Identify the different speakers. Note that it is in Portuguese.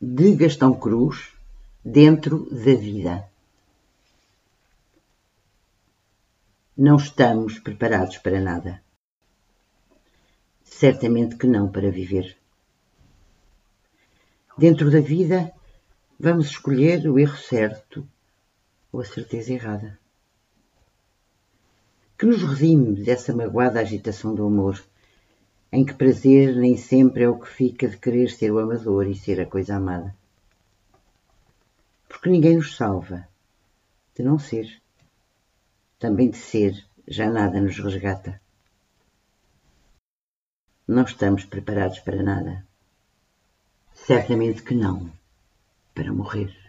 Speaker 1: de Gastão Cruz dentro da vida. Não estamos preparados para nada. Certamente que não para viver. Dentro da vida, vamos escolher o erro certo ou a certeza errada. Que nos redime dessa magoada agitação do amor em que prazer nem sempre é o que fica de querer ser o amador e ser a coisa amada. Porque ninguém nos salva de não ser. Também de ser já nada nos resgata. Não estamos preparados para nada. Certamente que não para morrer.